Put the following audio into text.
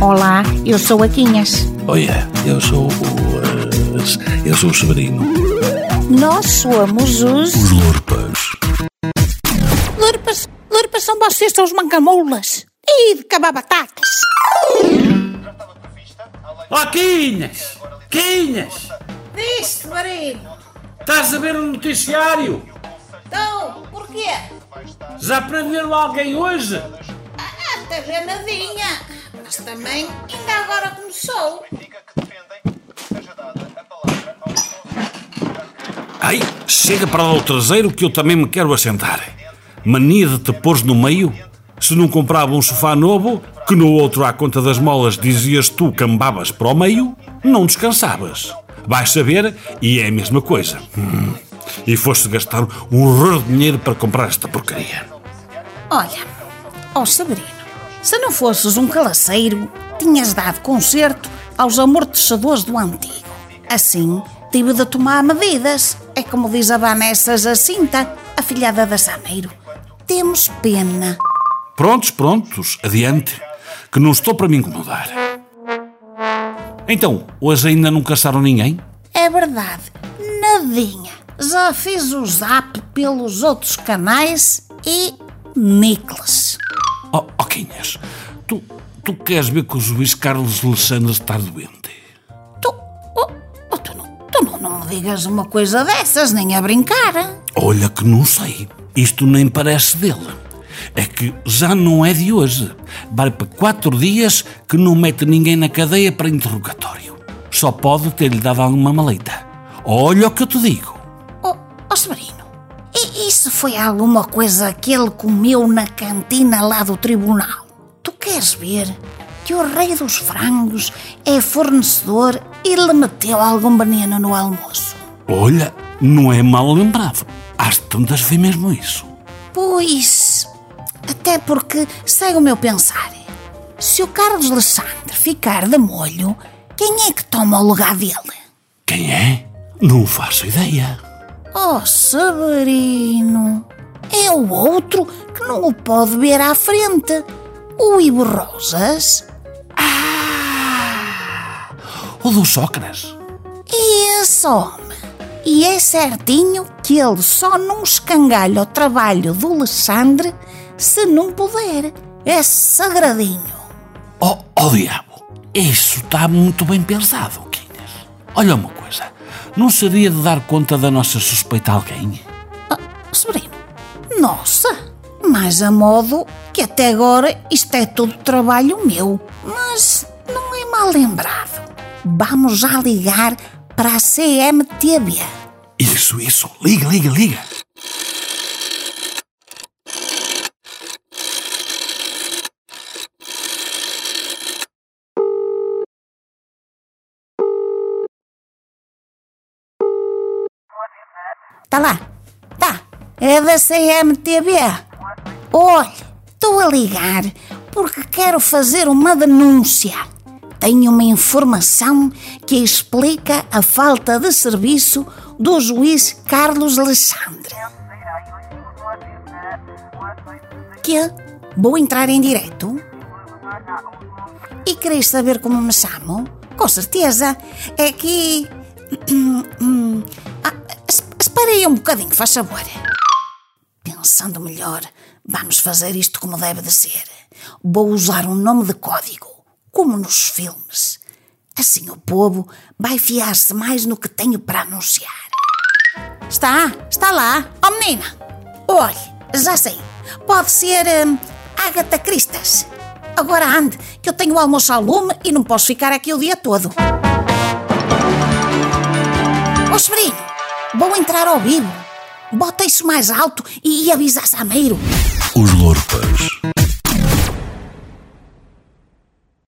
Olá, eu sou a Quinhas. Olha, eu sou o. eh, eu sou o Severino. Nós somos os. Os Lorpas. Lurpas, lurpas são vocês, são os mancamoulas. E de cabar batatas. Ó Quinhas! Quinhas! Diz, Marino. Estás a ver o noticiário? Então, porquê? Já prenderam alguém hoje? Ah, até já nadinha. Mas também ainda agora começou. Ai, chega para lá o traseiro que eu também me quero assentar. Mania de te pôres no meio? Se não comprava um sofá novo, que no outro à conta das molas dizias tu que ambavas para o meio, não descansavas. Vais saber e é a mesma coisa. Hum. E foste gastar um horror de dinheiro para comprar esta porcaria. Olha, ó Sabrina, se não fosses um calaceiro, tinhas dado concerto aos amortecedores do antigo. Assim, tive de tomar medidas. É como diz a Vanessa Jacinta, a filhada da Sameiro. Temos pena. Prontos, prontos, adiante, que não estou para me incomodar. Então, hoje ainda não caçaram ninguém? É verdade, nadinha. Já fiz o zap pelos outros canais e Nicolas. Tu, tu queres ver que o juiz Carlos Alexandre está doente? Tu, oh, oh, tu, não, tu não, não me digas uma coisa dessas, nem a brincar. Olha que não sei. Isto nem parece dele. É que já não é de hoje. Vai para quatro dias que não mete ninguém na cadeia para interrogatório. Só pode ter-lhe dado alguma maleita. Olha o que eu te digo. Oh, oh e isso foi alguma coisa que ele comeu na cantina lá do tribunal? Tu queres ver que o rei dos frangos é fornecedor e lhe meteu algum veneno no almoço? Olha, não é mal lembrado. Às tantas foi mesmo isso. Pois, até porque segue o meu pensar. Se o Carlos Alexandre ficar de molho, quem é que toma o lugar dele? Quem é? Não faço ideia. Oh, Severino, é o outro que não o pode ver à frente. O Ivo Rosas. O do Sócrates. Esse homem. E é certinho que ele só não escangalha o trabalho do Alexandre se não puder. É sagradinho. Oh, oh diabo, isso está muito bem pensado, Quinhas. Olha uma coisa, não seria de dar conta da nossa suspeita a alguém? Ah, Severino, nossa, mais a modo que até agora isto é tudo trabalho meu. Mas não é mal lembrado. Vamos já ligar para a CMTV. Isso, isso, liga, liga, liga. Tá lá, tá, é da CMTV. Olha, estou a ligar porque quero fazer uma denúncia. Tenho uma informação que explica a falta de serviço do juiz Carlos Alexandre. Que? Vou entrar em direto? E queres saber como me chamo? Com certeza. É que. Aí um bocadinho, faz favor. Pensando melhor, vamos fazer isto como deve de ser. Vou usar um nome de código, como nos filmes. Assim o povo vai fiar-se mais no que tenho para anunciar. Está, está lá. Oh menina, olhe, já sei. Pode ser hum, Agatha Cristas. Agora ande, que eu tenho almoço ao lume e não posso ficar aqui o dia todo. Vou entrar ao vivo. Bota isso mais alto e, avisa Sameiro. Os Lorpas.